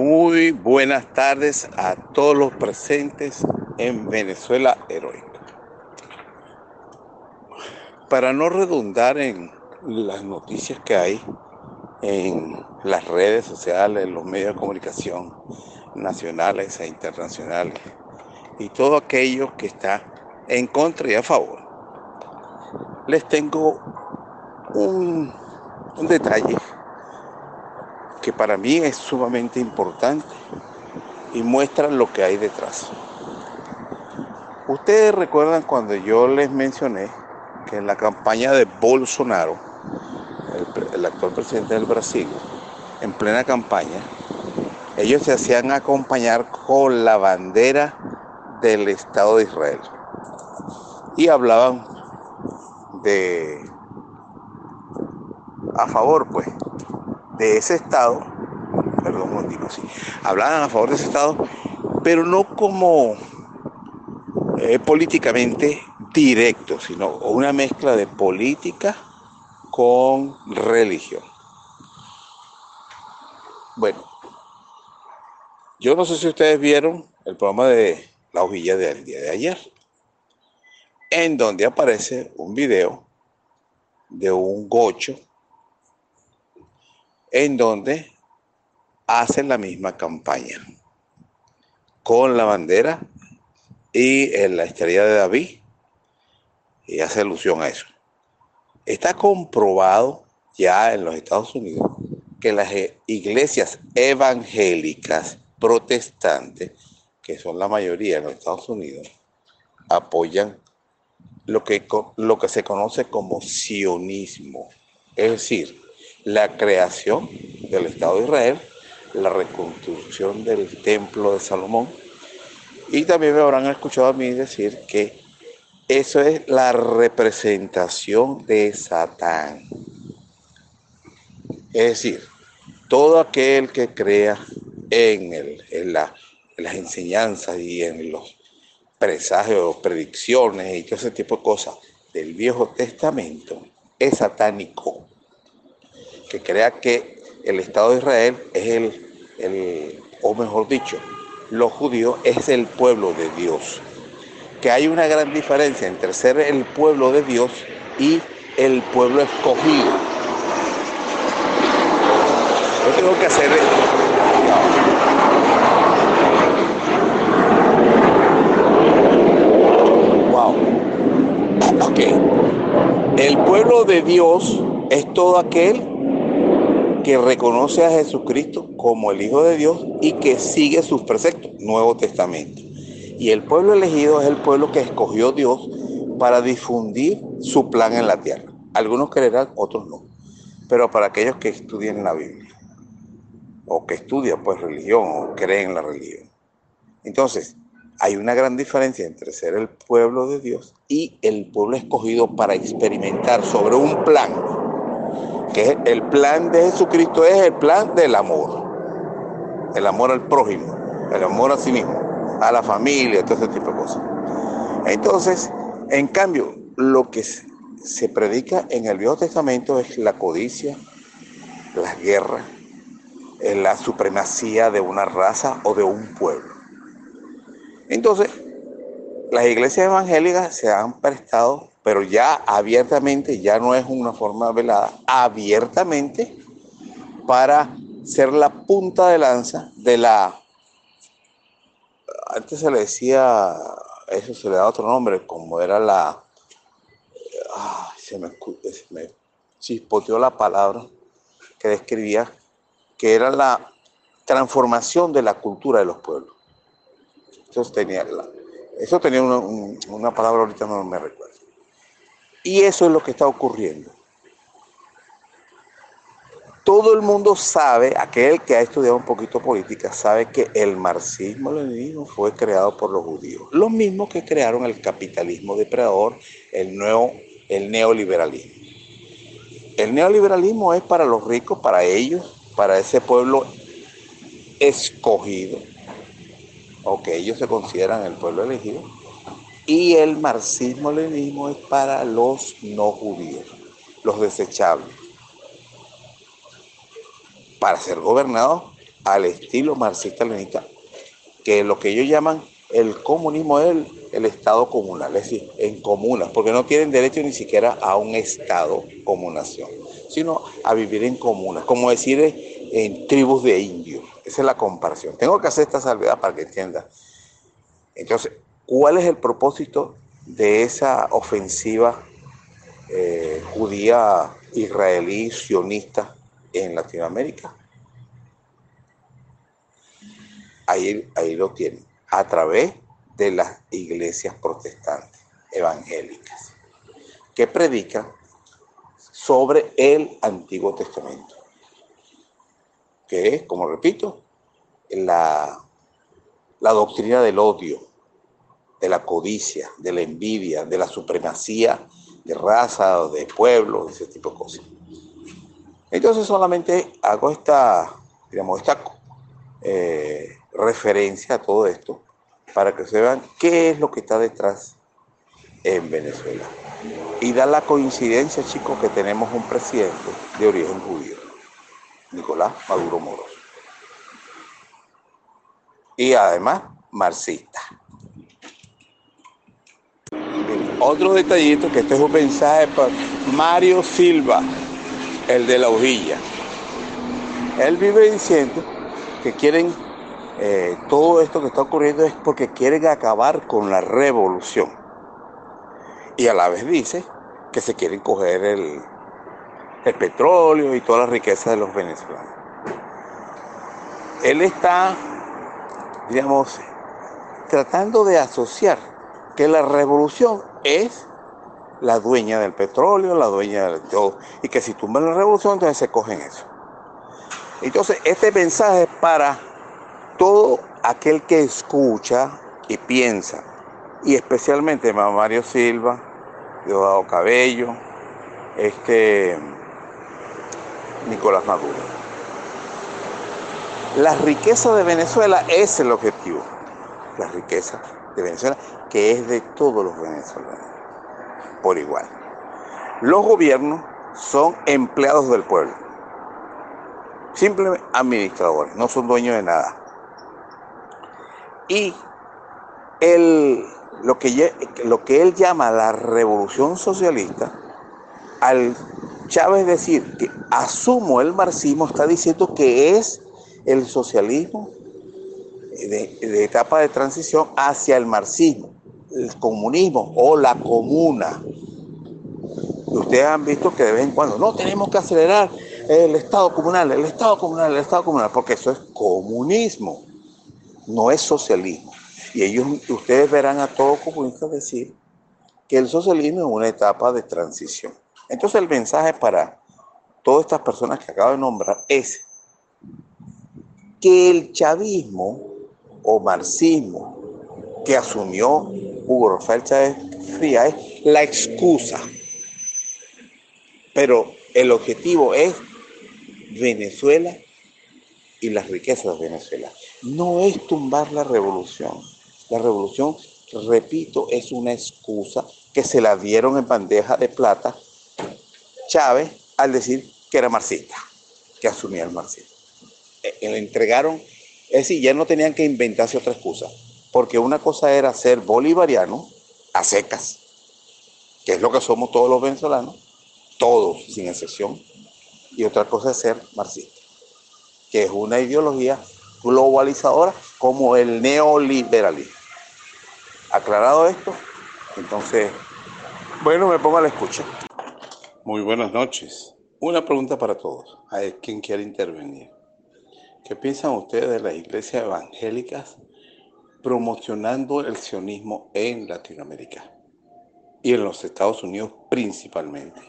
Muy buenas tardes a todos los presentes en Venezuela Heroica. Para no redundar en las noticias que hay en las redes sociales, en los medios de comunicación nacionales e internacionales y todo aquello que está en contra y a favor, les tengo un, un detalle que para mí es sumamente importante y muestra lo que hay detrás. Ustedes recuerdan cuando yo les mencioné que en la campaña de Bolsonaro, el, el actual presidente del Brasil, en plena campaña, ellos se hacían acompañar con la bandera del Estado de Israel. Y hablaban de a favor, pues, de ese Estado, perdón un momentito, sí, hablaban a favor de ese Estado, pero no como eh, políticamente directo, sino una mezcla de política con religión. Bueno, yo no sé si ustedes vieron el programa de La hojilla del día de ayer, en donde aparece un video de un gocho en donde hacen la misma campaña con la bandera y en la estrella de David y hace alusión a eso. Está comprobado ya en los Estados Unidos que las iglesias evangélicas protestantes, que son la mayoría en los Estados Unidos, apoyan lo que, lo que se conoce como sionismo, es decir, la creación del Estado de Israel, la reconstrucción del templo de Salomón. Y también me habrán escuchado a mí decir que eso es la representación de Satán. Es decir, todo aquel que crea en, el, en, la, en las enseñanzas y en los presagios, predicciones y todo ese tipo de cosas del Viejo Testamento es satánico que crea que el Estado de Israel es el, o mejor dicho, los judíos es el pueblo de Dios. Que hay una gran diferencia entre ser el pueblo de Dios y el pueblo escogido. Yo tengo que hacer Wow. Ok. El pueblo de Dios es todo aquel que reconoce a Jesucristo como el Hijo de Dios y que sigue sus preceptos, Nuevo Testamento. Y el pueblo elegido es el pueblo que escogió Dios para difundir su plan en la tierra. Algunos creerán, otros no. Pero para aquellos que estudian la Biblia, o que estudian pues religión, o creen en la religión. Entonces, hay una gran diferencia entre ser el pueblo de Dios y el pueblo escogido para experimentar sobre un plan el plan de Jesucristo es el plan del amor, el amor al prójimo, el amor a sí mismo, a la familia, todo ese tipo de cosas. Entonces, en cambio, lo que se predica en el Viejo Testamento es la codicia, las guerras, la supremacía de una raza o de un pueblo. Entonces, las iglesias evangélicas se han prestado pero ya abiertamente, ya no es una forma velada, abiertamente para ser la punta de lanza de la... Antes se le decía, eso se le da otro nombre, como era la... se, me, se me chispoteó la palabra que describía que era la transformación de la cultura de los pueblos. Eso tenía, eso tenía una, una palabra, ahorita no me recuerdo. Y eso es lo que está ocurriendo. Todo el mundo sabe, aquel que ha estudiado un poquito política, sabe que el marxismo-leninismo fue creado por los judíos. Los mismos que crearon el capitalismo depredador, el, el neoliberalismo. El neoliberalismo es para los ricos, para ellos, para ese pueblo escogido, o que ellos se consideran el pueblo elegido, y el marxismo-leninismo es para los no judíos, los desechables. Para ser gobernados al estilo marxista-leninista, que lo que ellos llaman el comunismo es el, Estado comunal, es decir, en comunas, porque no tienen derecho ni siquiera a un Estado comunación, sino a vivir en comunas, como decir en tribus de indios. Esa es la comparación. Tengo que hacer esta salvedad para que entiendan. Entonces, ¿cuál es el propósito de esa ofensiva eh, judía israelí sionista en Latinoamérica? Ahí, ahí lo tienen, a través de las iglesias protestantes evangélicas, que predican sobre el Antiguo Testamento, que es, como repito, la, la doctrina del odio, de la codicia, de la envidia, de la supremacía de raza de pueblo, ese tipo de cosas. Entonces solamente hago esta, digamos, esta eh, referencia a todo esto para que se vean qué es lo que está detrás en Venezuela. Y da la coincidencia, chicos, que tenemos un presidente de origen judío, Nicolás Maduro Moros. Y además marxista. Otro detallito, que este es un mensaje para Mario Silva, el de la hojilla. Él vive diciendo que quieren, eh, todo esto que está ocurriendo es porque quieren acabar con la revolución. Y a la vez dice que se quieren coger el, petróleo y toda la riqueza de los venezolanos. Él está, digamos, tratando de asociar que la revolución es la dueña del petróleo, la dueña de todo, y que si tumban la revolución, entonces se cogen eso. Entonces, este mensaje es para todo aquel que escucha y piensa, y especialmente Mario Silva, Diosdado Cabello, este Nicolás Maduro. La riqueza de Venezuela es el objetivo. La riqueza que es de todos los venezolanos, por igual. Los gobiernos son empleados del pueblo, simplemente administradores, no son dueños de nada. Y el, lo, que, lo que él llama la revolución socialista, al Chávez decir que asumo el marxismo, está diciendo que es el socialismo de, etapa de transición hacia el marxismo, el comunismo o la comuna. Ustedes han visto que de vez en cuando no tenemos que acelerar el Estado comunal, el Estado comunal, el Estado comunal, porque eso es comunismo, no es socialismo. Y ellos, ustedes verán a todos comunistas decir que el socialismo es una etapa de transición. Entonces el mensaje para todas estas personas que acabo de nombrar es que el chavismo o marxismo que asumió Hugo Rafael Chávez Fría es la excusa. Pero el objetivo es Venezuela y las riquezas de Venezuela. No es tumbar la revolución. La revolución, repito, es una excusa que se la dieron en bandeja de plata Chávez al decir que era marxista, que asumía el marxismo. Eh, le entregaron es decir, ya no tenían que inventarse otra excusa, porque una cosa era ser bolivariano a secas, que es lo que somos todos los venezolanos, todos sin excepción, y otra cosa es ser marxista, que es una ideología globalizadora como el neoliberalismo. Aclarado esto, entonces, bueno, me pongo a la escucha. Muy buenas noches. Una pregunta para todos. A ver, ¿quién quiere intervenir? ¿Qué piensan ustedes de las iglesias evangélicas promocionando el sionismo en Latinoamérica y en los Estados Unidos principalmente?